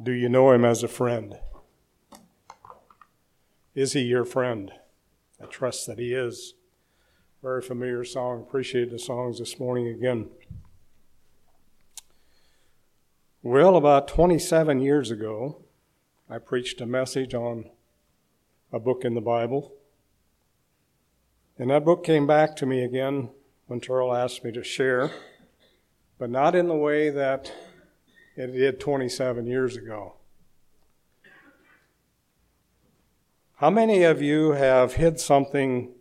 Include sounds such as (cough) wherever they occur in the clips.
Do you know him as a friend? Is he your friend? I trust that he is. Very familiar song. Appreciate the songs this morning again. Well, about 27 years ago, I preached a message on a book in the Bible. And that book came back to me again when Terrell asked me to share, but not in the way that it did 27 years ago. How many of you have hid something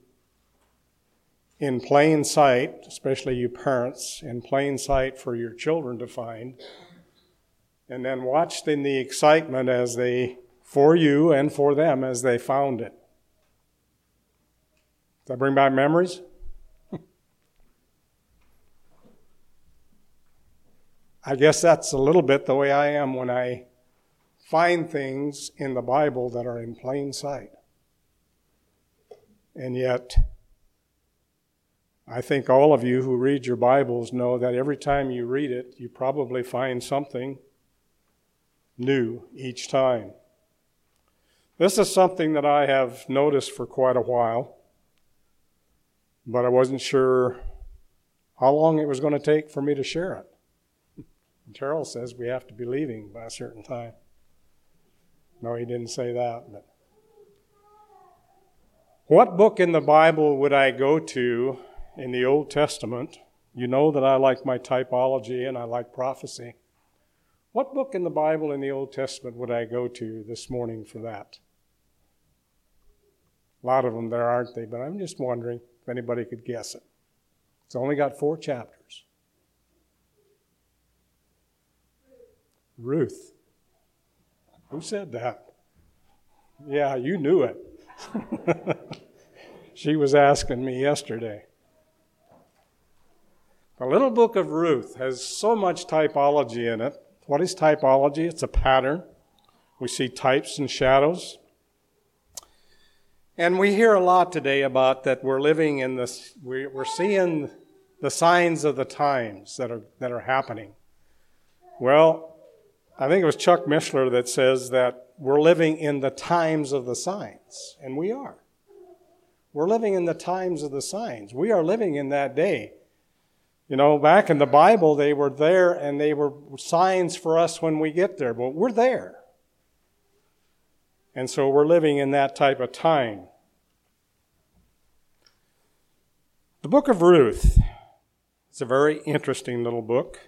in plain sight, especially you parents, in plain sight for your children to find, and then watched in the excitement as they, for you and for them, as they found it? Does that bring back memories? I guess that's a little bit the way I am when I find things in the Bible that are in plain sight. And yet, I think all of you who read your Bibles know that every time you read it, you probably find something new each time. This is something that I have noticed for quite a while, but I wasn't sure how long it was going to take for me to share it. And Terrell says we have to be leaving by a certain time. No, he didn't say that. But what book in the Bible would I go to in the Old Testament? You know that I like my typology and I like prophecy. What book in the Bible in the Old Testament would I go to this morning for that? A lot of them there, aren't they? But I'm just wondering if anybody could guess it. It's only got four chapters. Ruth. Who said that? Yeah, you knew it. (laughs) she was asking me yesterday. The little book of Ruth has so much typology in it. What is typology? It's a pattern. We see types and shadows. And we hear a lot today about that we're living in this, we're seeing the signs of the times that are, that are happening. Well, I think it was Chuck Missler that says that we're living in the times of the signs, and we are. We're living in the times of the signs. We are living in that day. You know, back in the Bible, they were there and they were signs for us when we get there, but we're there. And so we're living in that type of time. The book of Ruth is a very interesting little book.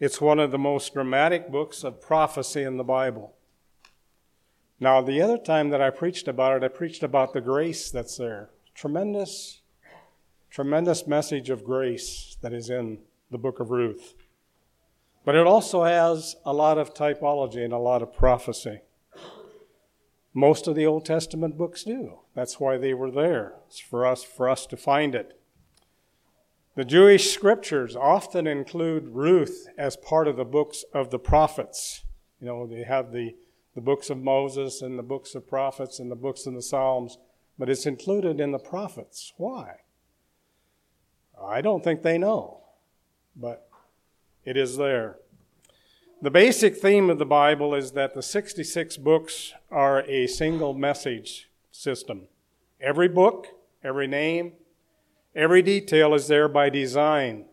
It's one of the most dramatic books of prophecy in the Bible. Now, the other time that I preached about it, I preached about the grace that's there. Tremendous, tremendous message of grace that is in the book of Ruth. But it also has a lot of typology and a lot of prophecy. Most of the Old Testament books do. That's why they were there. It's for us for us to find it. The Jewish scriptures often include Ruth as part of the books of the prophets. You know, they have the, the books of Moses and the books of prophets and the books of the Psalms, but it's included in the prophets. Why? I don't think they know, but it is there. The basic theme of the Bible is that the 66 books are a single message system. Every book, every name, Every detail is there by design.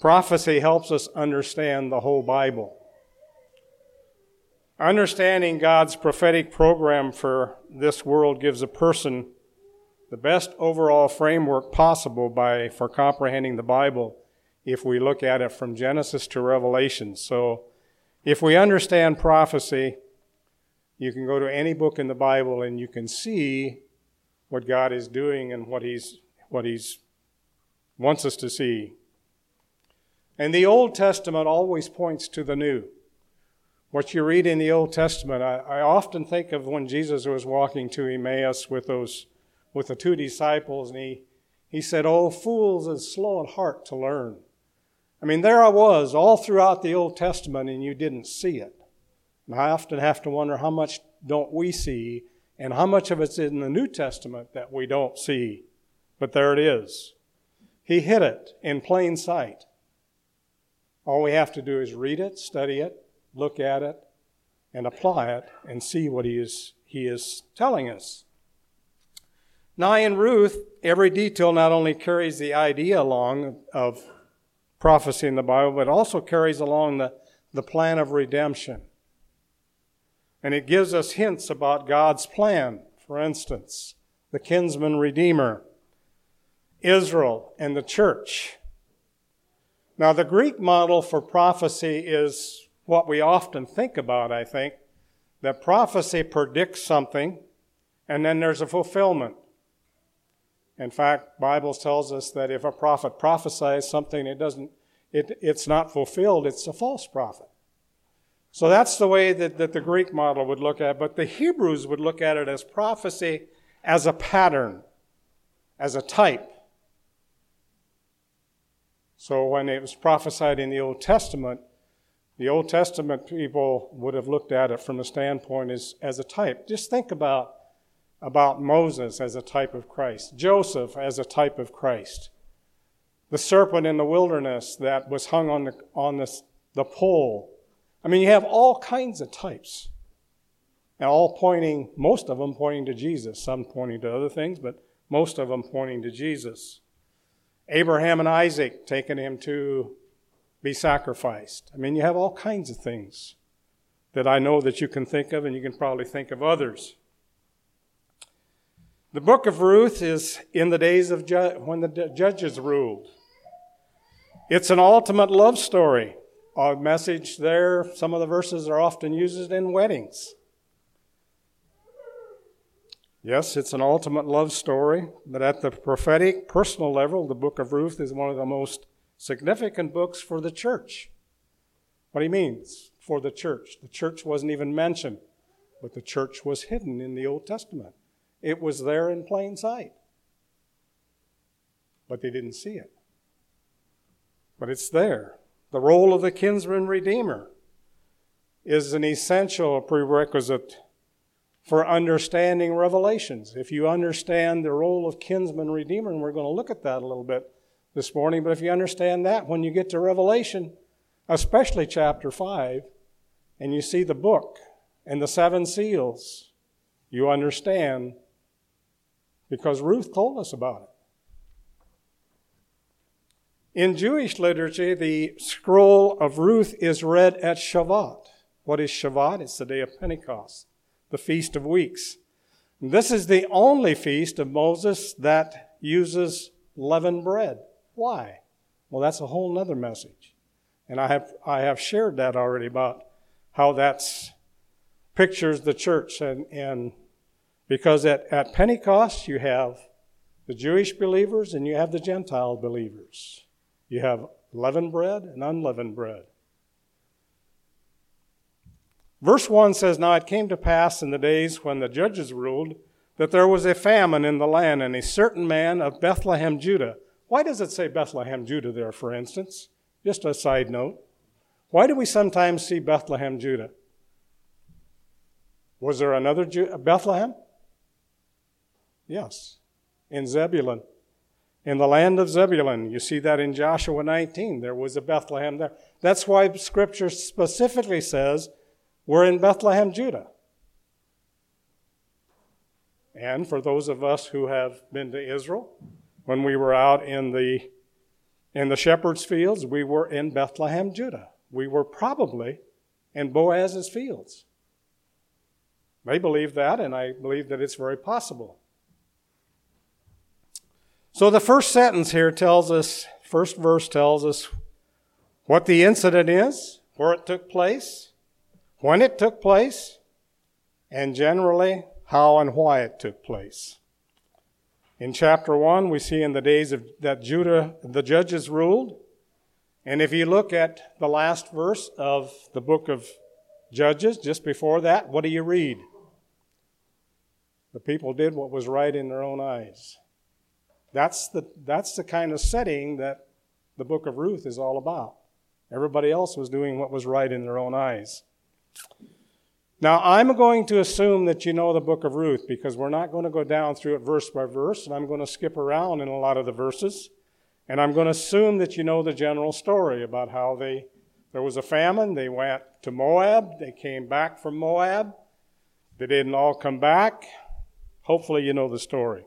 Prophecy helps us understand the whole Bible. Understanding God's prophetic program for this world gives a person the best overall framework possible by for comprehending the Bible if we look at it from Genesis to Revelation. So if we understand prophecy, you can go to any book in the Bible and you can see what God is doing and what he's what he wants us to see. And the Old Testament always points to the new. What you read in the Old Testament, I, I often think of when Jesus was walking to Emmaus with those with the two disciples, and he, he said, Oh, fools and slow in heart to learn. I mean, there I was all throughout the Old Testament, and you didn't see it. And I often have to wonder how much don't we see, and how much of it's in the New Testament that we don't see. But there it is. He hid it in plain sight. All we have to do is read it, study it, look at it, and apply it and see what he is, he is telling us. Now, in Ruth, every detail not only carries the idea along of prophecy in the Bible, but also carries along the, the plan of redemption. And it gives us hints about God's plan. For instance, the kinsman redeemer, Israel, and the church. Now, the Greek model for prophecy is what we often think about, I think, that prophecy predicts something and then there's a fulfillment. In fact, Bible tells us that if a prophet prophesies something, it doesn't, it, it's not fulfilled, it's a false prophet. So that's the way that, that the Greek model would look at it. But the Hebrews would look at it as prophecy as a pattern, as a type. So when it was prophesied in the Old Testament, the Old Testament people would have looked at it from a standpoint as, as a type. Just think about, about Moses as a type of Christ, Joseph as a type of Christ, the serpent in the wilderness that was hung on the, on the, the pole. I mean, you have all kinds of types. And all pointing, most of them pointing to Jesus, some pointing to other things, but most of them pointing to Jesus. Abraham and Isaac taking him to be sacrificed. I mean, you have all kinds of things that I know that you can think of, and you can probably think of others. The book of Ruth is in the days of ju- when the judges ruled. It's an ultimate love story. A message there, some of the verses are often used in weddings. Yes, it's an ultimate love story, but at the prophetic, personal level, the book of Ruth is one of the most significant books for the church. What he means for the church. The church wasn't even mentioned, but the church was hidden in the Old Testament. It was there in plain sight. But they didn't see it. But it's there. The role of the kinsman redeemer is an essential prerequisite for understanding revelations. If you understand the role of kinsman redeemer, and we're going to look at that a little bit this morning, but if you understand that, when you get to Revelation, especially chapter 5, and you see the book and the seven seals, you understand because Ruth told us about it. In Jewish liturgy, the scroll of Ruth is read at Shavuot. What is Shavuot? It's the day of Pentecost, the Feast of Weeks. This is the only feast of Moses that uses leavened bread. Why? Well, that's a whole other message. And I have, I have shared that already about how that's pictures the church. And, and because at, at Pentecost, you have the Jewish believers and you have the Gentile believers. You have leavened bread and unleavened bread. Verse 1 says, Now it came to pass in the days when the judges ruled that there was a famine in the land, and a certain man of Bethlehem, Judah, why does it say Bethlehem, Judah there, for instance? Just a side note. Why do we sometimes see Bethlehem, Judah? Was there another Ju- Bethlehem? Yes, in Zebulun. In the land of Zebulun, you see that in Joshua 19, there was a Bethlehem there. That's why Scripture specifically says we're in Bethlehem, Judah. And for those of us who have been to Israel, when we were out in the in the shepherd's fields, we were in Bethlehem, Judah. We were probably in Boaz's fields. They believe that, and I believe that it's very possible. So the first sentence here tells us, first verse tells us what the incident is, where it took place, when it took place, and generally how and why it took place. In chapter 1, we see in the days of, that Judah, the judges ruled. And if you look at the last verse of the book of Judges, just before that, what do you read? The people did what was right in their own eyes. That's the, that's the kind of setting that the book of Ruth is all about. Everybody else was doing what was right in their own eyes. Now, I'm going to assume that you know the book of Ruth because we're not going to go down through it verse by verse, and I'm going to skip around in a lot of the verses. And I'm going to assume that you know the general story about how they There was a famine. They went to Moab. They came back from Moab. They didn't all come back. Hopefully, you know the story.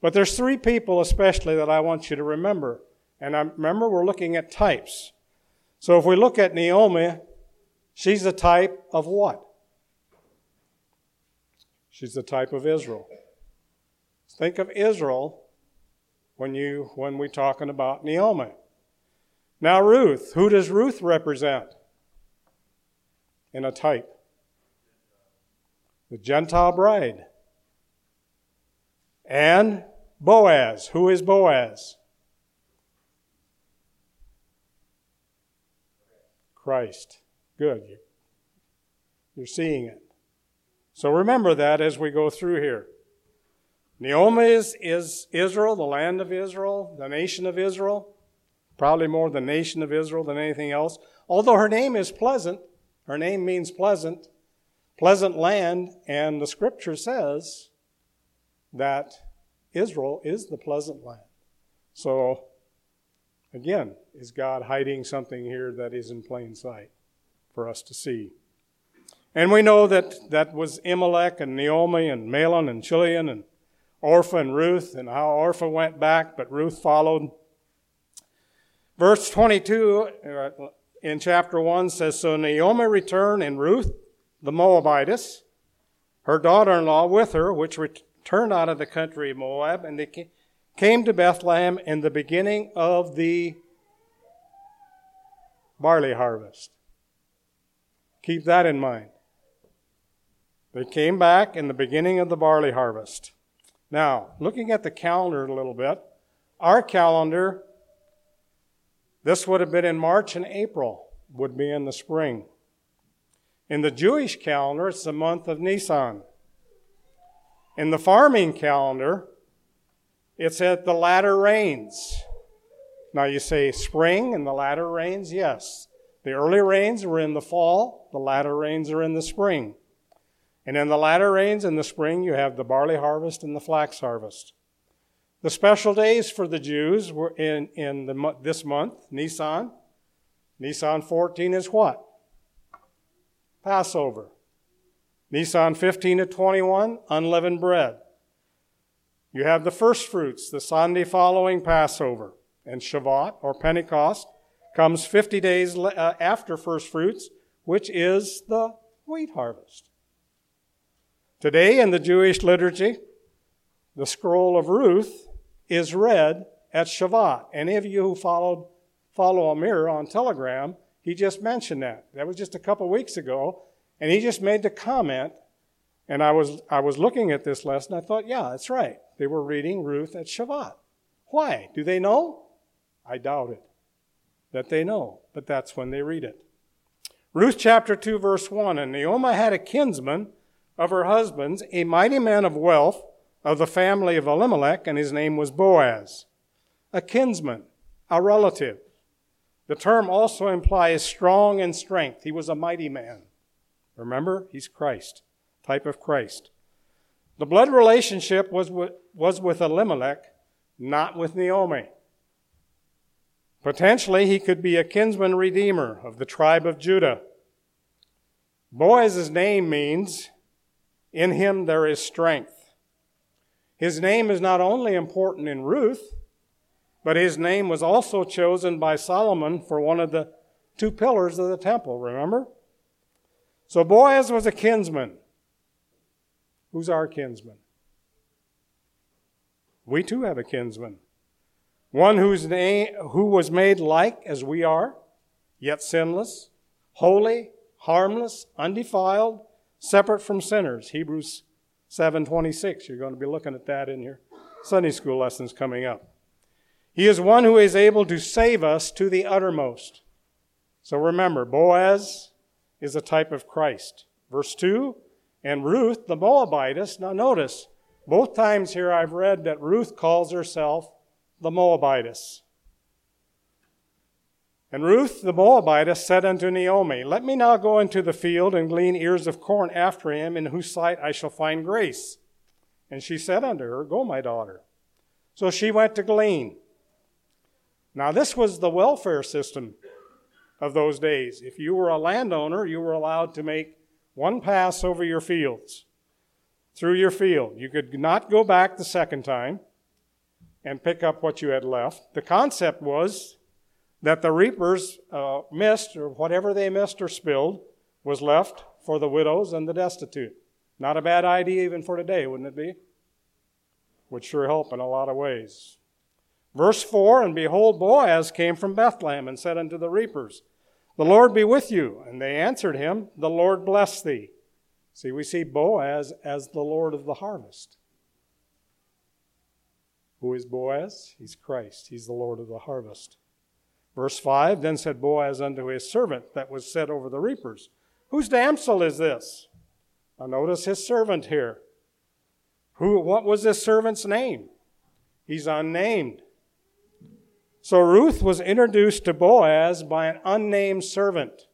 But there's three people especially that I want you to remember. And I remember we're looking at types. So if we look at Naomi, she's the type of what? She's the type of Israel. Think of Israel when you when we're talking about Naomi. Now Ruth, who does Ruth represent? In a type. The Gentile bride. And Boaz. Who is Boaz? Christ. Good. You're seeing it. So remember that as we go through here. Naomi is, is Israel, the land of Israel, the nation of Israel. Probably more the nation of Israel than anything else. Although her name is pleasant, her name means pleasant, pleasant land, and the scripture says that Israel is the pleasant land. So, again, is God hiding something here that is in plain sight for us to see? And we know that that was Elimelech and Naomi and Mahlon and Chilion and Orpha and Ruth and how Orpha went back, but Ruth followed. Verse 22 uh, in chapter 1 says, So Naomi returned and Ruth, the Moabitess, her daughter-in-law with her, which returned out of the country of Moab, and they came to Bethlehem in the beginning of the barley harvest. Keep that in mind. They came back in the beginning of the barley harvest. Now, looking at the calendar a little bit, our calendar, this would have been in March and April, would be in the spring. In the Jewish calendar, it's the month of Nisan. In the farming calendar, it's at the latter rains. Now you say spring and the latter rains? Yes. The early rains were in the fall, the latter rains are in the spring. And in the latter rains in the spring, you have the barley harvest and the flax harvest. The special days for the Jews were in, in the, this month, Nisan. Nisan 14 is what? Passover. Nisan 15 to 21, unleavened bread. You have the first fruits, the Sunday following Passover. And Shavuot, or Pentecost, comes 50 days uh, after first fruits, which is the wheat harvest. Today in the Jewish liturgy, the scroll of Ruth is read at Shavuot. Any of you who followed follow Amir on Telegram, he just mentioned that. That was just a couple weeks ago, and he just made the comment. And I was I was looking at this lesson. I thought, yeah, that's right. They were reading Ruth at Shavuot. Why? Do they know? I doubt it. That they know, but that's when they read it. Ruth chapter 2, verse 1 And Naomi had a kinsman of her husbands, a mighty man of wealth of the family of Elimelech, and his name was Boaz, a kinsman, a relative. The term also implies strong and strength. He was a mighty man. Remember, he's Christ, type of Christ. The blood relationship was with, was with Elimelech, not with Naomi. Potentially, he could be a kinsman redeemer of the tribe of Judah. Boaz's name means in him there is strength. His name is not only important in Ruth, but his name was also chosen by Solomon for one of the two pillars of the temple, remember? So Boaz was a kinsman. Who's our kinsman? We too have a kinsman. One whose name, who was made like as we are, yet sinless, holy, harmless, undefiled, separate from sinners. Hebrews 7:26. You're going to be looking at that in your Sunday school lessons coming up. He is one who is able to save us to the uttermost. So remember, Boaz is a type of Christ. Verse 2, and Ruth, the Moabitess. Now notice, both times here I've read that Ruth calls herself the Moabitess. And Ruth the Moabitess said unto Naomi, Let me now go into the field and glean ears of corn after him, in whose sight I shall find grace. And she said unto her, Go, my daughter. So she went to glean. Now, this was the welfare system of those days. If you were a landowner, you were allowed to make one pass over your fields, through your field. You could not go back the second time and pick up what you had left. The concept was that the reapers uh, missed, or whatever they missed or spilled, was left for the widows and the destitute. Not a bad idea even for today, wouldn't it be? Would sure help in a lot of ways. Verse 4 And behold, Boaz came from Bethlehem and said unto the reapers, The Lord be with you. And they answered him, The Lord bless thee. See, we see Boaz as the Lord of the harvest. Who is Boaz? He's Christ. He's the Lord of the harvest. Verse 5 Then said Boaz unto his servant that was set over the reapers, Whose damsel is this? Now notice his servant here. Who, what was this servant's name? He's unnamed. So Ruth was introduced to Boaz by an unnamed servant.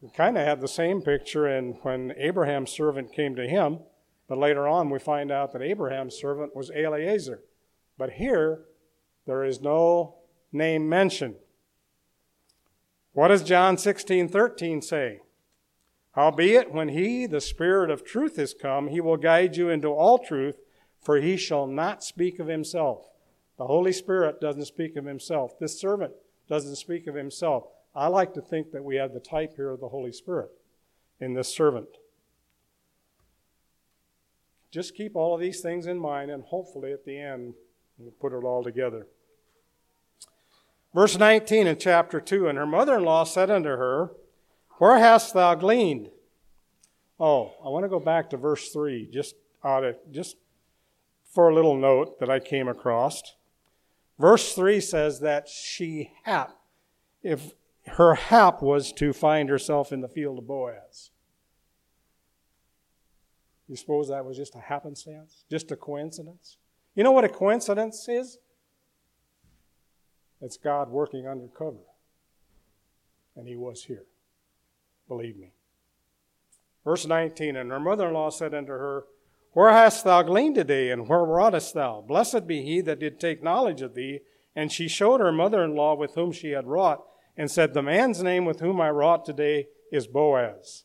We kind of have the same picture in when Abraham's servant came to him, but later on we find out that Abraham's servant was Eliezer. But here, there is no name mentioned. What does John 16 13 say? Howbeit, when he, the Spirit of truth, is come, he will guide you into all truth, for he shall not speak of himself. The Holy Spirit doesn't speak of himself. This servant doesn't speak of himself. I like to think that we have the type here of the Holy Spirit in this servant. Just keep all of these things in mind, and hopefully at the end, we'll put it all together. Verse 19 in chapter 2 And her mother in law said unto her, Where hast thou gleaned? Oh, I want to go back to verse 3, just, out of, just for a little note that I came across. Verse 3 says that she hap, if her hap was to find herself in the field of Boaz. You suppose that was just a happenstance? Just a coincidence? You know what a coincidence is? It's God working undercover. And he was here. Believe me. Verse 19 And her mother in law said unto her, Where hast thou gleaned today, and where wroughtest thou? Blessed be he that did take knowledge of thee. And she showed her mother in law with whom she had wrought, and said, The man's name with whom I wrought today is Boaz.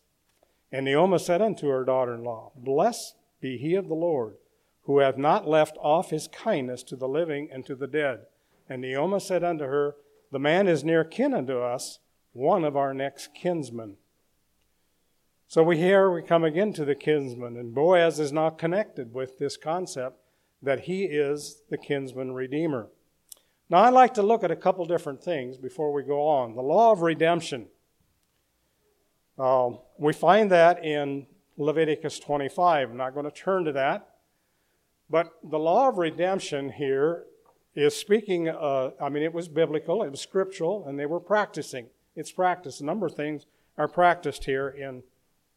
And Naomi said unto her daughter in law, Blessed be he of the Lord, who hath not left off his kindness to the living and to the dead. And Naomi said unto her, The man is near kin unto us, one of our next kinsmen. So we here we come again to the kinsman, and Boaz is now connected with this concept that he is the kinsman redeemer. Now I'd like to look at a couple different things before we go on. The law of redemption. Uh, we find that in Leviticus 25. I'm not going to turn to that. But the law of redemption here is speaking, uh, I mean, it was biblical, it was scriptural, and they were practicing. It's practiced. A number of things are practiced here in,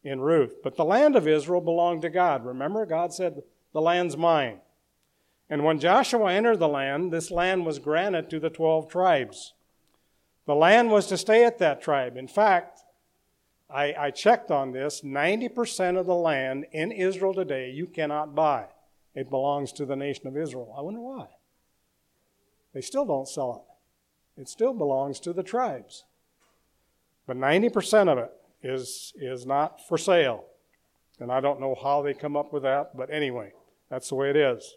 in Ruth. But the land of Israel belonged to God. Remember, God said, The land's mine. And when Joshua entered the land, this land was granted to the 12 tribes. The land was to stay at that tribe. In fact, I, I checked on this 90% of the land in Israel today you cannot buy. It belongs to the nation of Israel. I wonder why. They still don't sell it. It still belongs to the tribes. But 90% of it is, is not for sale. And I don't know how they come up with that, but anyway, that's the way it is.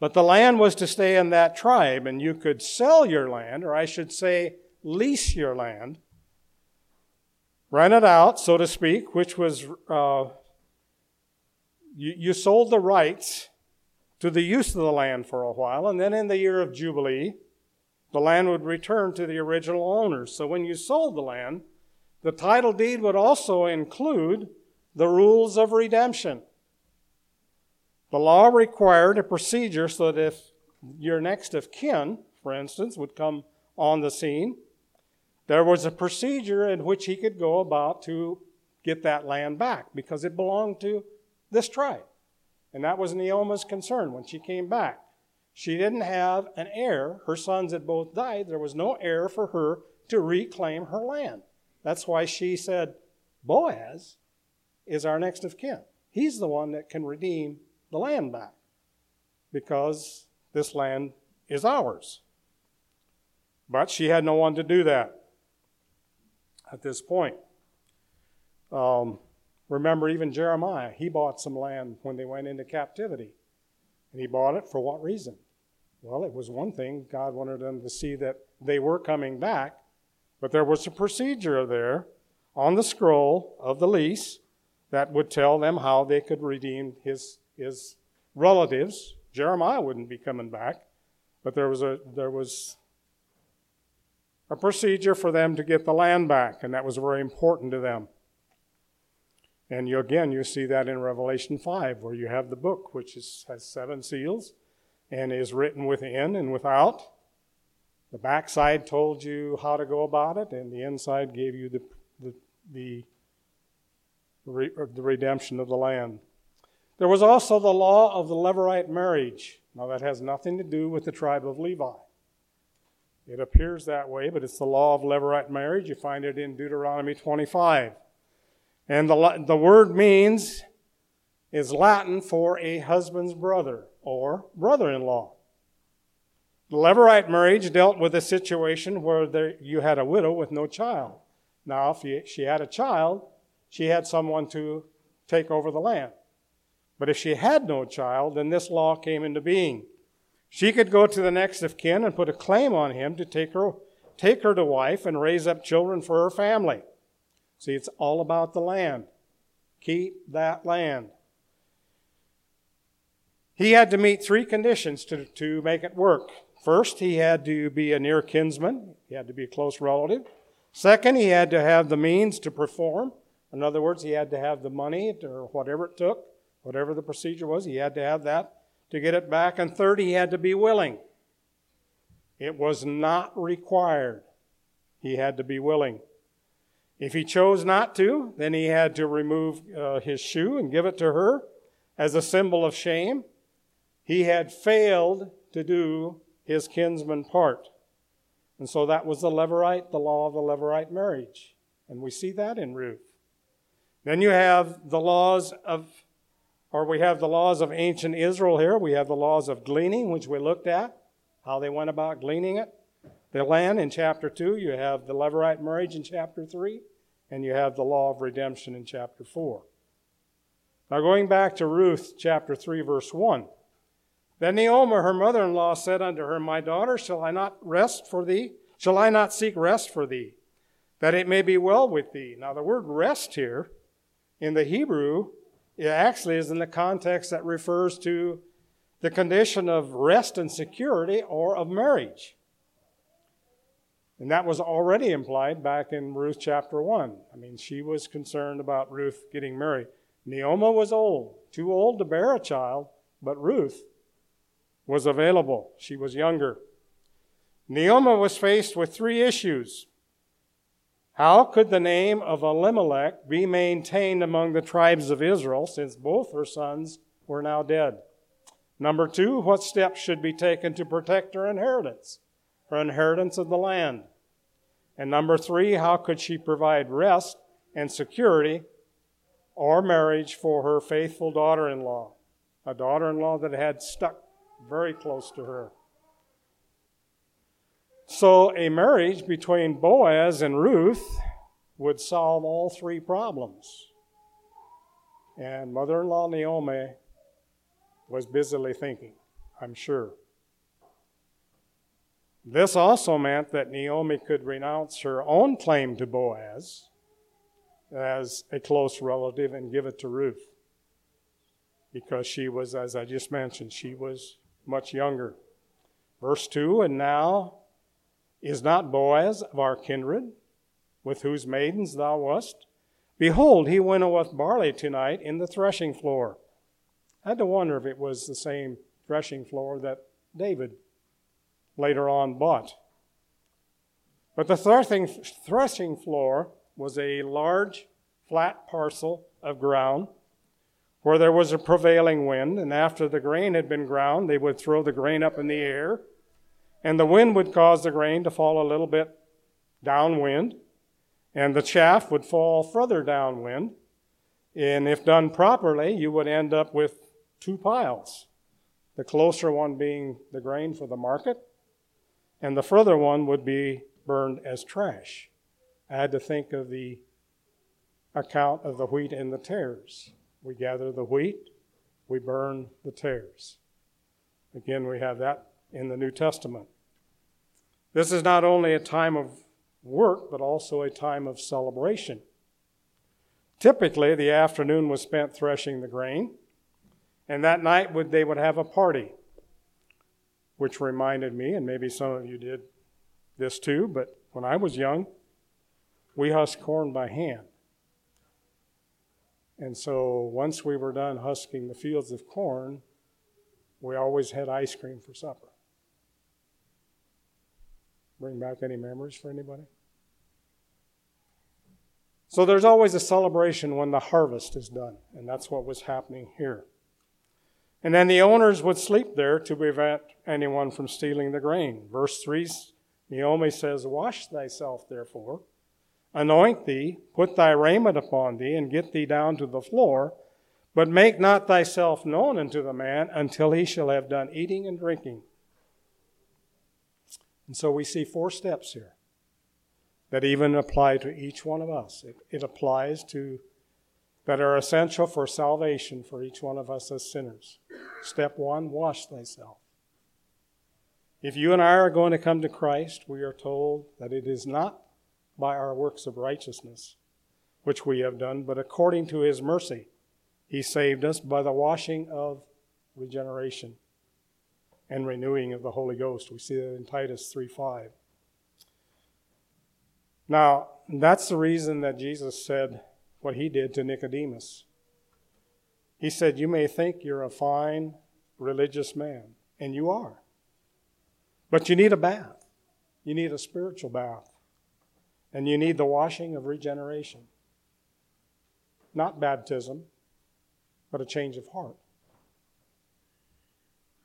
But the land was to stay in that tribe, and you could sell your land, or I should say, lease your land, rent it out, so to speak, which was uh, you, you sold the rights to the use of the land for a while, and then in the year of Jubilee, the land would return to the original owners. So when you sold the land, the title deed would also include the rules of redemption. The law required a procedure so that if your next of kin, for instance, would come on the scene, there was a procedure in which he could go about to get that land back because it belonged to this tribe. And that was Naomi's concern when she came back. She didn't have an heir. Her sons had both died. There was no heir for her to reclaim her land. That's why she said, Boaz is our next of kin. He's the one that can redeem the land back because this land is ours. But she had no one to do that at this point. Um, remember, even Jeremiah, he bought some land when they went into captivity. And he bought it for what reason? Well, it was one thing. God wanted them to see that they were coming back, but there was a procedure there on the scroll of the lease that would tell them how they could redeem his, his relatives. Jeremiah wouldn't be coming back, but there was, a, there was a procedure for them to get the land back, and that was very important to them. And you, again, you see that in Revelation 5, where you have the book, which is, has seven seals and is written within and without. The backside told you how to go about it, and the inside gave you the, the, the, re, uh, the redemption of the land. There was also the law of the Levirate marriage. Now, that has nothing to do with the tribe of Levi. It appears that way, but it's the law of Levirate marriage. You find it in Deuteronomy 25. And the, the word means, is Latin for a husband's brother or brother in law. The Levirate marriage dealt with a situation where there, you had a widow with no child. Now, if she had a child, she had someone to take over the land. But if she had no child, then this law came into being. She could go to the next of kin and put a claim on him to take her, take her to wife and raise up children for her family. See, it's all about the land. Keep that land. He had to meet three conditions to, to make it work. First, he had to be a near kinsman, he had to be a close relative. Second, he had to have the means to perform. In other words, he had to have the money or whatever it took, whatever the procedure was, he had to have that to get it back. And third, he had to be willing. It was not required. He had to be willing. If he chose not to, then he had to remove uh, his shoe and give it to her as a symbol of shame. He had failed to do his kinsman part. And so that was the Levirate, the law of the Levirate marriage. And we see that in Ruth. Then you have the laws of or we have the laws of ancient Israel here. We have the laws of gleaning, which we looked at, how they went about gleaning it. The land in chapter 2, you have the Levirate marriage in chapter 3, and you have the law of redemption in chapter 4. Now, going back to Ruth chapter 3, verse 1. Then Naomi, her mother in law, said unto her, My daughter, shall I not rest for thee? Shall I not seek rest for thee, that it may be well with thee? Now, the word rest here in the Hebrew it actually is in the context that refers to the condition of rest and security or of marriage. And that was already implied back in Ruth chapter 1. I mean, she was concerned about Ruth getting married. Naomi was old, too old to bear a child, but Ruth was available. She was younger. Naomi was faced with three issues how could the name of Elimelech be maintained among the tribes of Israel since both her sons were now dead? Number two, what steps should be taken to protect her inheritance, her inheritance of the land? And number three, how could she provide rest and security or marriage for her faithful daughter in law, a daughter in law that had stuck very close to her? So, a marriage between Boaz and Ruth would solve all three problems. And mother in law Naomi was busily thinking, I'm sure. This also meant that Naomi could renounce her own claim to Boaz as a close relative and give it to Ruth. Because she was, as I just mentioned, she was much younger. Verse 2 And now is not Boaz of our kindred, with whose maidens thou wast? Behold, he winnoweth barley tonight in the threshing floor. I had to wonder if it was the same threshing floor that David later on bought. But the threshing, threshing floor was a large, flat parcel of ground where there was a prevailing wind, and after the grain had been ground, they would throw the grain up in the air and the wind would cause the grain to fall a little bit downwind, and the chaff would fall further downwind. And if done properly, you would end up with two piles. The closer one being the grain for the market, and the further one would be burned as trash. I had to think of the account of the wheat and the tares. We gather the wheat, we burn the tares. Again, we have that in the New Testament. This is not only a time of work, but also a time of celebration. Typically, the afternoon was spent threshing the grain, and that night would, they would have a party, which reminded me, and maybe some of you did this too, but when I was young, we husked corn by hand. And so once we were done husking the fields of corn, we always had ice cream for supper. Bring back any memories for anybody? So there's always a celebration when the harvest is done, and that's what was happening here. And then the owners would sleep there to prevent anyone from stealing the grain. Verse 3 Naomi says, Wash thyself, therefore, anoint thee, put thy raiment upon thee, and get thee down to the floor, but make not thyself known unto the man until he shall have done eating and drinking. And so we see four steps here that even apply to each one of us. It, it applies to that are essential for salvation for each one of us as sinners. Step one, wash thyself. If you and I are going to come to Christ, we are told that it is not by our works of righteousness, which we have done, but according to his mercy. He saved us by the washing of regeneration and renewing of the Holy Ghost. We see that in Titus 3 5. Now, that's the reason that Jesus said what he did to Nicodemus. He said, You may think you're a fine religious man, and you are. But you need a bath. You need a spiritual bath. And you need the washing of regeneration. Not baptism, but a change of heart.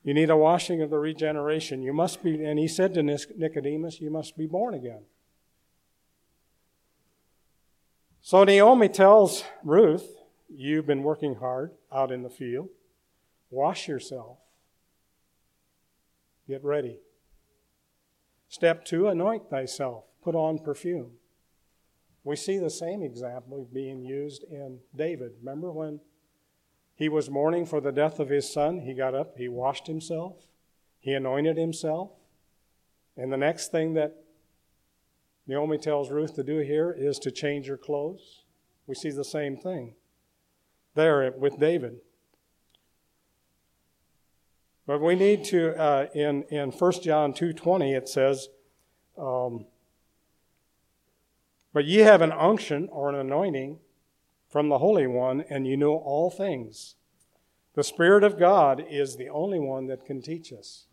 You need a washing of the regeneration. You must be, and he said to Nicodemus, You must be born again. So Naomi tells Ruth, You've been working hard out in the field. Wash yourself. Get ready. Step two, anoint thyself. Put on perfume. We see the same example being used in David. Remember when he was mourning for the death of his son. He got up, he washed himself, he anointed himself. And the next thing that Naomi tells Ruth to do here is to change her clothes. We see the same thing there with David. But we need to, uh, in, in 1 John 2.20, it says, um, But ye have an unction or an anointing from the Holy One, and you know all things. The Spirit of God is the only one that can teach us.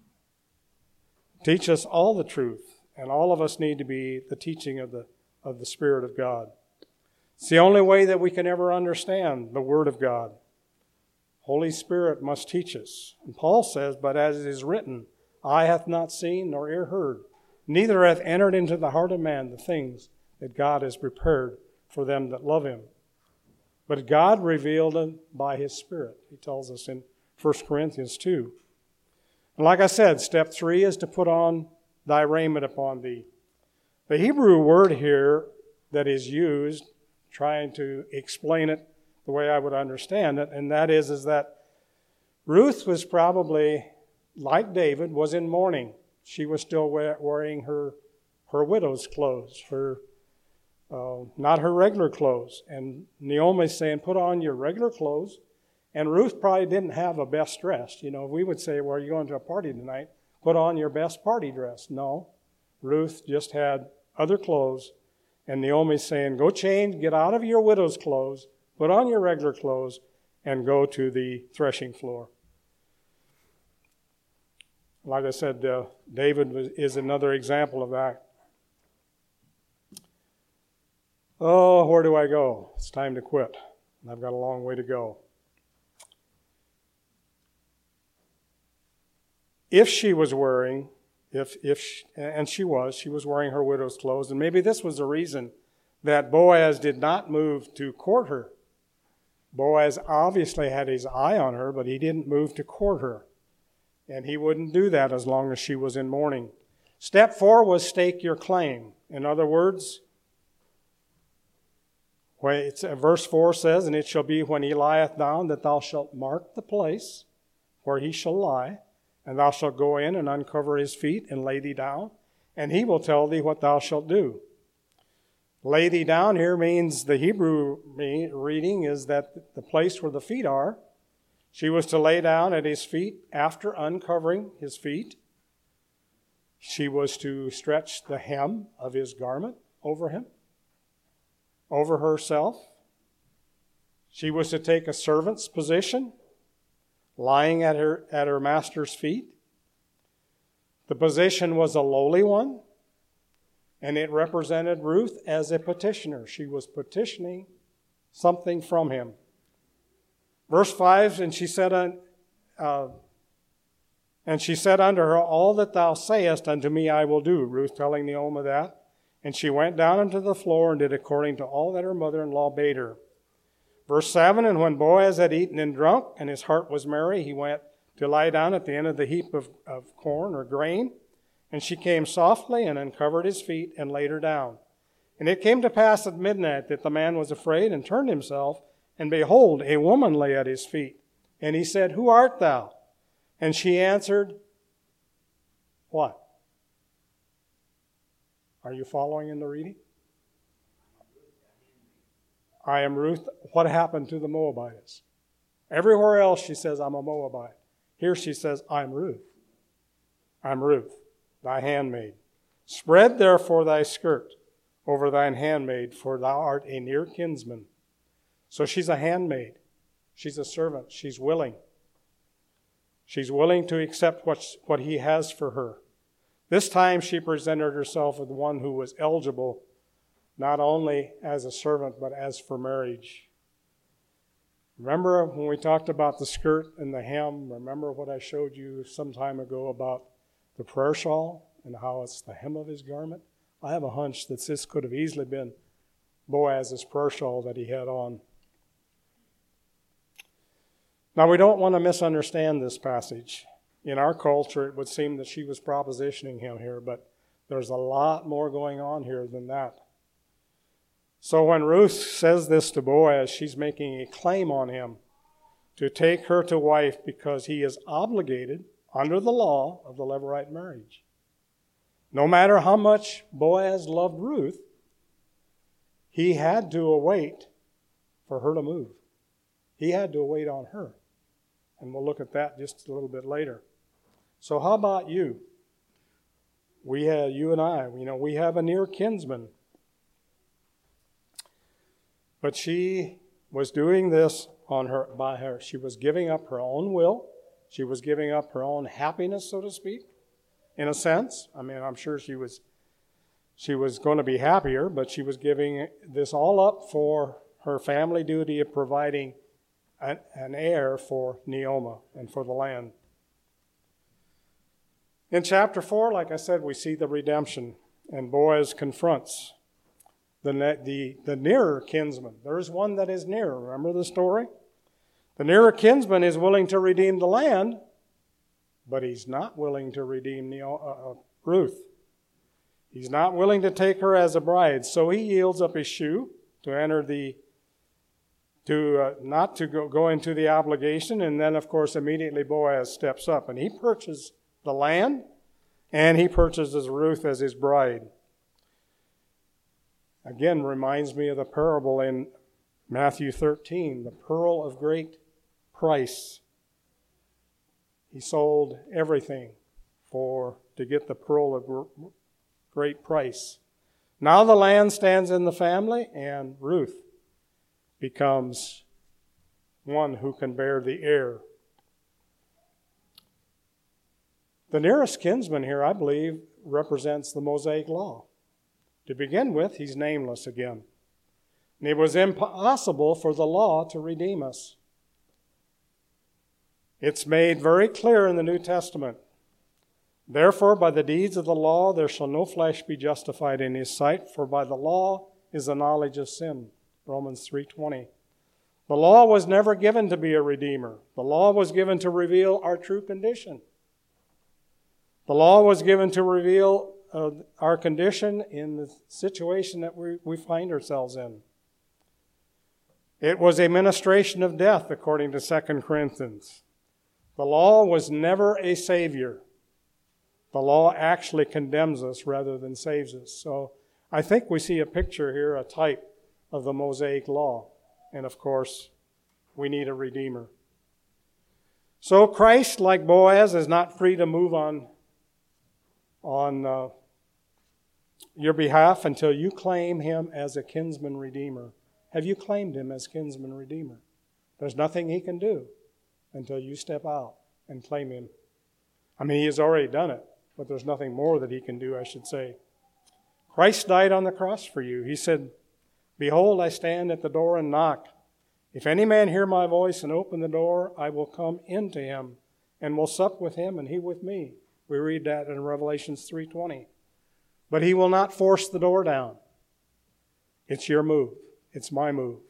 Teach us all the truth, and all of us need to be the teaching of the, of the Spirit of God. It's the only way that we can ever understand the Word of God. Holy Spirit must teach us. And Paul says, But as it is written, eye hath not seen nor ear heard, neither hath entered into the heart of man the things that God has prepared for them that love him. But God revealed them by His Spirit, He tells us in 1 Corinthians 2. And like I said, step three is to put on thy raiment upon thee. The Hebrew word here that is used, trying to explain it the way I would understand it, and that is, is that Ruth was probably, like David, was in mourning. She was still wearing her, her widow's clothes, her uh, not her regular clothes. And Naomi's saying, put on your regular clothes. And Ruth probably didn't have a best dress. You know, we would say, well, are you going to a party tonight? Put on your best party dress. No. Ruth just had other clothes. And Naomi's saying, go change, get out of your widow's clothes, put on your regular clothes, and go to the threshing floor. Like I said, uh, David was, is another example of that. Oh, where do I go? It's time to quit. I've got a long way to go. If she was wearing, if, if she, and she was, she was wearing her widow's clothes, and maybe this was the reason that Boaz did not move to court her. Boaz obviously had his eye on her, but he didn't move to court her. And he wouldn't do that as long as she was in mourning. Step four was stake your claim. In other words, Uh, verse 4 says, And it shall be when he lieth down that thou shalt mark the place where he shall lie, and thou shalt go in and uncover his feet and lay thee down, and he will tell thee what thou shalt do. Lay thee down here means the Hebrew reading is that the place where the feet are, she was to lay down at his feet after uncovering his feet. She was to stretch the hem of his garment over him, over herself. She was to take a servant's position, lying at her, at her master's feet. The position was a lowly one and it represented Ruth as a petitioner. She was petitioning something from him. Verse 5 And she said, uh, and she said unto her, All that thou sayest unto me I will do. Ruth telling Naomi that. And she went down unto the floor and did according to all that her mother in law bade her. Verse 7 And when Boaz had eaten and drunk, and his heart was merry, he went to lie down at the end of the heap of, of corn or grain. And she came softly and uncovered his feet and laid her down. And it came to pass at midnight that the man was afraid and turned himself, and behold, a woman lay at his feet. And he said, Who art thou? And she answered, What? Are you following in the reading? I am Ruth. What happened to the Moabites? Everywhere else she says, I'm a Moabite. Here she says, I'm Ruth. I'm Ruth thy handmaid. Spread therefore thy skirt over thine handmaid, for thou art a near kinsman. So she's a handmaid. She's a servant. She's willing. She's willing to accept what, what he has for her. This time she presented herself as one who was eligible not only as a servant, but as for marriage. Remember when we talked about the skirt and the hem? Remember what I showed you some time ago about the prayer shawl and how it's the hem of his garment. I have a hunch that this could have easily been Boaz's prayer shawl that he had on. Now, we don't want to misunderstand this passage. In our culture, it would seem that she was propositioning him here, but there's a lot more going on here than that. So, when Ruth says this to Boaz, she's making a claim on him to take her to wife because he is obligated under the law of the Levirate marriage. No matter how much Boaz loved Ruth, he had to await for her to move. He had to await on her. And we'll look at that just a little bit later. So, how about you? We have, you and I, you know, we have a near kinsman. But she was doing this on her by her. She was giving up her own will she was giving up her own happiness, so to speak, in a sense. I mean, I'm sure she was she was going to be happier, but she was giving this all up for her family duty of providing an, an heir for Naomi and for the land. In chapter 4, like I said, we see the redemption, and Boaz confronts the, the, the nearer kinsman. There is one that is nearer. Remember the story? The nearer kinsman is willing to redeem the land, but he's not willing to redeem uh, uh, Ruth. He's not willing to take her as a bride, so he yields up his shoe to enter the to uh, not to go, go into the obligation, and then of course immediately Boaz steps up and he purchases the land and he purchases Ruth as his bride. Again, reminds me of the parable in Matthew 13, the pearl of great price. He sold everything for to get the pearl of great price. Now the land stands in the family, and Ruth becomes one who can bear the heir. The nearest kinsman here, I believe, represents the Mosaic law. To begin with, he's nameless again. And it was impossible for the law to redeem us. It's made very clear in the New Testament. Therefore, by the deeds of the law, there shall no flesh be justified in his sight, for by the law is the knowledge of sin. Romans 3:20. The law was never given to be a redeemer. The law was given to reveal our true condition. The law was given to reveal of our condition in the situation that we, we find ourselves in. It was a ministration of death, according to 2 Corinthians. The law was never a savior. The law actually condemns us rather than saves us. So I think we see a picture here, a type of the Mosaic law. And of course, we need a redeemer. So Christ, like Boaz, is not free to move on on uh, your behalf until you claim him as a kinsman redeemer. Have you claimed him as kinsman redeemer? There's nothing he can do until you step out and claim him. I mean, he has already done it, but there's nothing more that he can do, I should say. Christ died on the cross for you. He said, Behold, I stand at the door and knock. If any man hear my voice and open the door, I will come into him and will sup with him and he with me. We read that in Revelations 3:20. But he will not force the door down. It's your move. It's my move.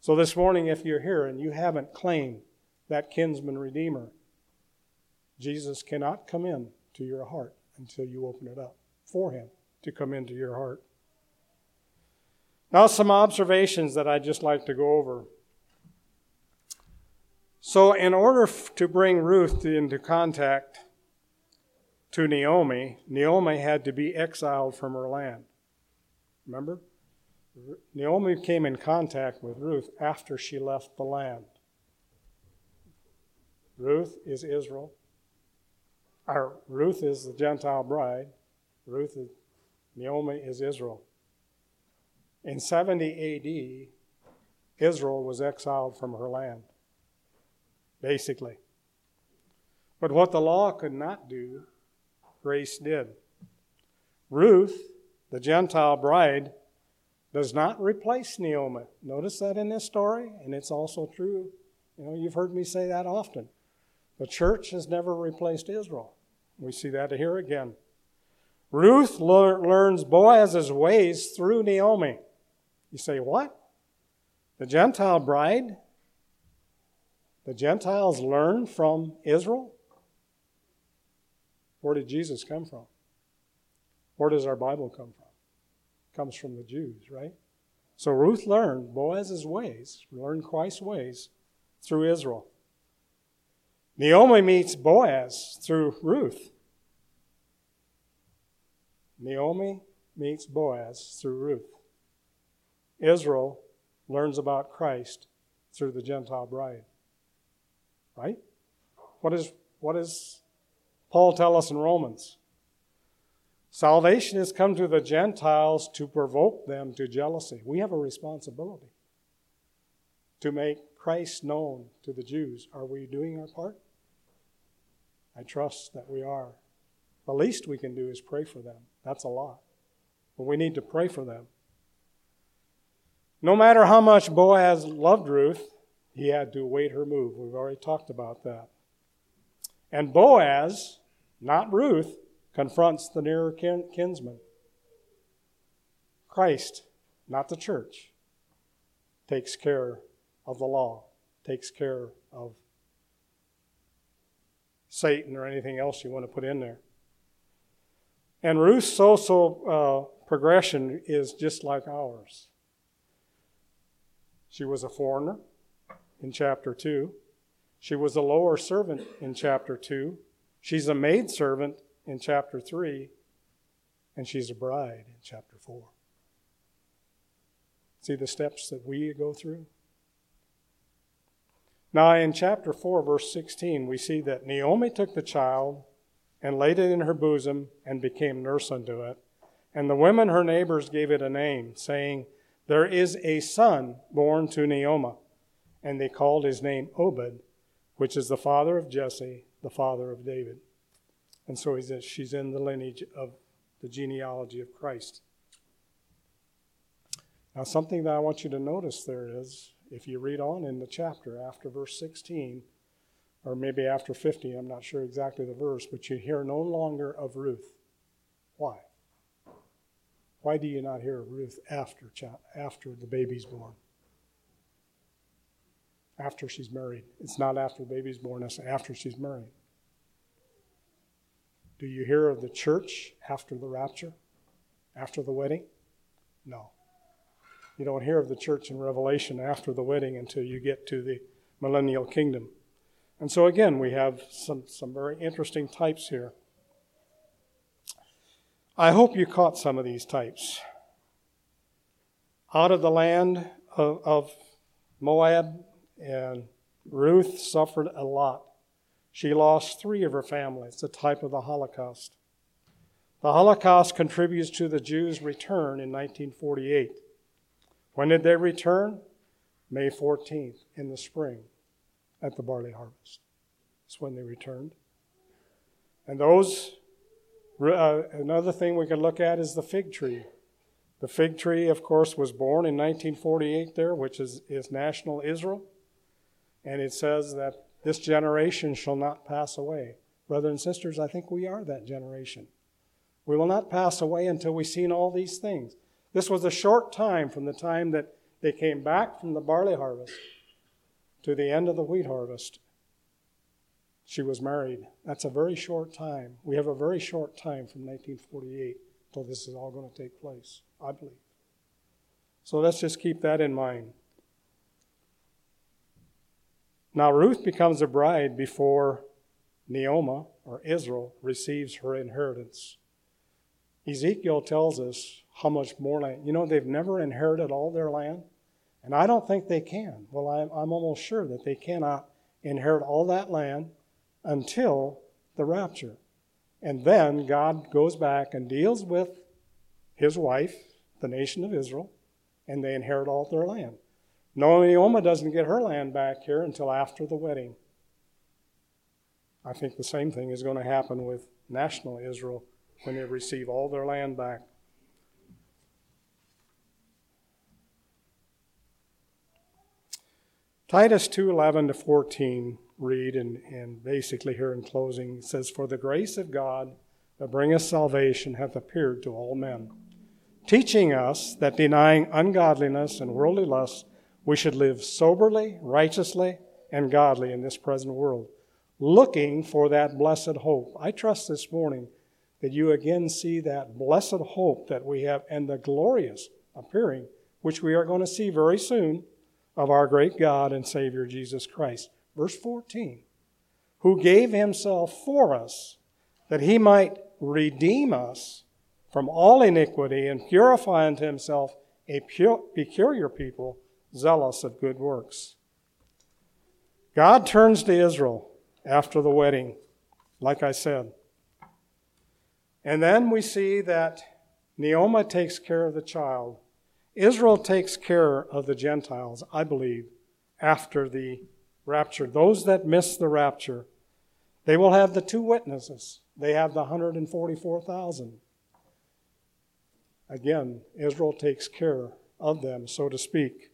So this morning if you're here and you haven't claimed that kinsman redeemer, Jesus cannot come in to your heart until you open it up for him to come into your heart. Now, some observations that I'd just like to go over. So, in order to bring Ruth into contact to Naomi, Naomi had to be exiled from her land. Remember? Naomi came in contact with Ruth after she left the land. Ruth is Israel. Our, Ruth is the Gentile bride. Ruth is, Naomi is Israel. In 70 AD, Israel was exiled from her land, basically. But what the law could not do, grace did. Ruth, the Gentile bride, does not replace Naomi. Notice that in this story, and it's also true. You know, you've heard me say that often. The church has never replaced Israel. We see that here again. Ruth learns Boaz's ways through Naomi. You say, what? The Gentile bride? The Gentiles learn from Israel? Where did Jesus come from? Where does our Bible come from? It comes from the Jews, right? So Ruth learned Boaz's ways, learned Christ's ways through Israel. Naomi meets Boaz through Ruth. Naomi meets Boaz through Ruth. Israel learns about Christ through the Gentile bride. Right? What, is, what does Paul tell us in Romans? Salvation has come to the Gentiles to provoke them to jealousy. We have a responsibility to make Christ known to the Jews. Are we doing our part? I trust that we are. The least we can do is pray for them. That's a lot. But we need to pray for them. No matter how much Boaz loved Ruth, he had to await her move. We've already talked about that. And Boaz, not Ruth, confronts the nearer kin- kinsman. Christ, not the church, takes care of the law, takes care of Satan or anything else you want to put in there. And Ruth's social uh, progression is just like ours. She was a foreigner in chapter 2. She was a lower servant in chapter 2. She's a maidservant in chapter 3. And she's a bride in chapter 4. See the steps that we go through? Now, in chapter 4, verse 16, we see that Naomi took the child and laid it in her bosom and became nurse unto it. And the women, her neighbors, gave it a name, saying, there is a son born to Naomi, and they called his name Obed, which is the father of Jesse, the father of David. And so he says she's in the lineage of the genealogy of Christ. Now, something that I want you to notice there is if you read on in the chapter after verse 16, or maybe after 50, I'm not sure exactly the verse, but you hear no longer of Ruth. Why? Why do you not hear of Ruth after, after the baby's born? After she's married. It's not after the baby's born, it's after she's married. Do you hear of the church after the rapture? After the wedding? No. You don't hear of the church in Revelation after the wedding until you get to the millennial kingdom. And so, again, we have some, some very interesting types here. I hope you caught some of these types. Out of the land of, of Moab, and Ruth suffered a lot. She lost three of her families, a type of the Holocaust. The Holocaust contributes to the Jews' return in 1948. When did they return? May 14th in the spring at the barley harvest. That's when they returned. And those, uh, another thing we can look at is the fig tree. The fig tree, of course, was born in 1948 there, which is, is national Israel. And it says that this generation shall not pass away. Brothers and sisters, I think we are that generation. We will not pass away until we've seen all these things. This was a short time from the time that they came back from the barley harvest to the end of the wheat harvest. She was married. That's a very short time. We have a very short time from 1948 till this is all going to take place, I believe. So let's just keep that in mind. Now, Ruth becomes a bride before Naomi, or Israel, receives her inheritance. Ezekiel tells us how much more land. You know, they've never inherited all their land, and I don't think they can. Well, I'm, I'm almost sure that they cannot inherit all that land until the rapture. And then God goes back and deals with his wife, the nation of Israel, and they inherit all their land. Naomi doesn't get her land back here until after the wedding. I think the same thing is going to happen with national Israel when they receive all their land back. Titus 2:11 to 14 read and, and basically here in closing says for the grace of God that bringeth salvation hath appeared to all men teaching us that denying ungodliness and worldly lusts we should live soberly, righteously, and godly in this present world, looking for that blessed hope. I trust this morning that you again see that blessed hope that we have and the glorious appearing, which we are going to see very soon, of our great God and Savior Jesus Christ. Verse 14, who gave himself for us that he might redeem us from all iniquity and purify unto himself a peculiar people zealous of good works. God turns to Israel after the wedding, like I said. And then we see that Naomi takes care of the child. Israel takes care of the Gentiles, I believe, after the rapture. Those that miss the rapture, they will have the two witnesses. They have the 144,000. Again, Israel takes care of them, so to speak.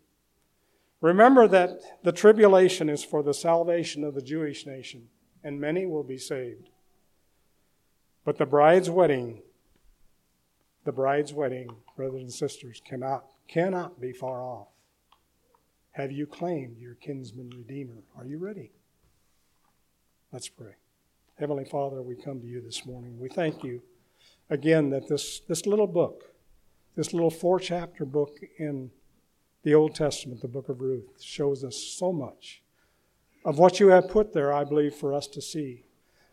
Remember that the tribulation is for the salvation of the Jewish nation, and many will be saved. But the bride's wedding, the bride's wedding, brothers and sisters, cannot, cannot be far off. Have you claimed your kinsman redeemer? Are you ready? Let's pray. Heavenly Father, we come to you this morning. We thank you again that this, this little book, this little four chapter book in the Old Testament, the book of Ruth, shows us so much of what you have put there, I believe, for us to see.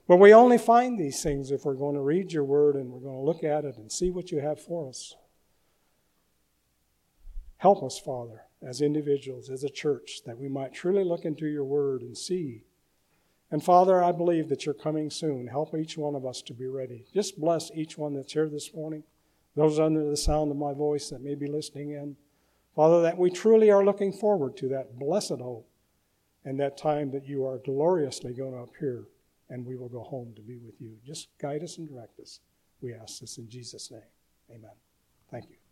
But we only find these things if we're going to read your word and we're going to look at it and see what you have for us. Help us, Father, as individuals, as a church, that we might truly look into your word and see. And Father, I believe that you're coming soon. Help each one of us to be ready. Just bless each one that's here this morning, those under the sound of my voice that may be listening in. Father, that we truly are looking forward to that blessed hope and that time that you are gloriously going to appear and we will go home to be with you. Just guide us and direct us. We ask this in Jesus' name. Amen. Thank you.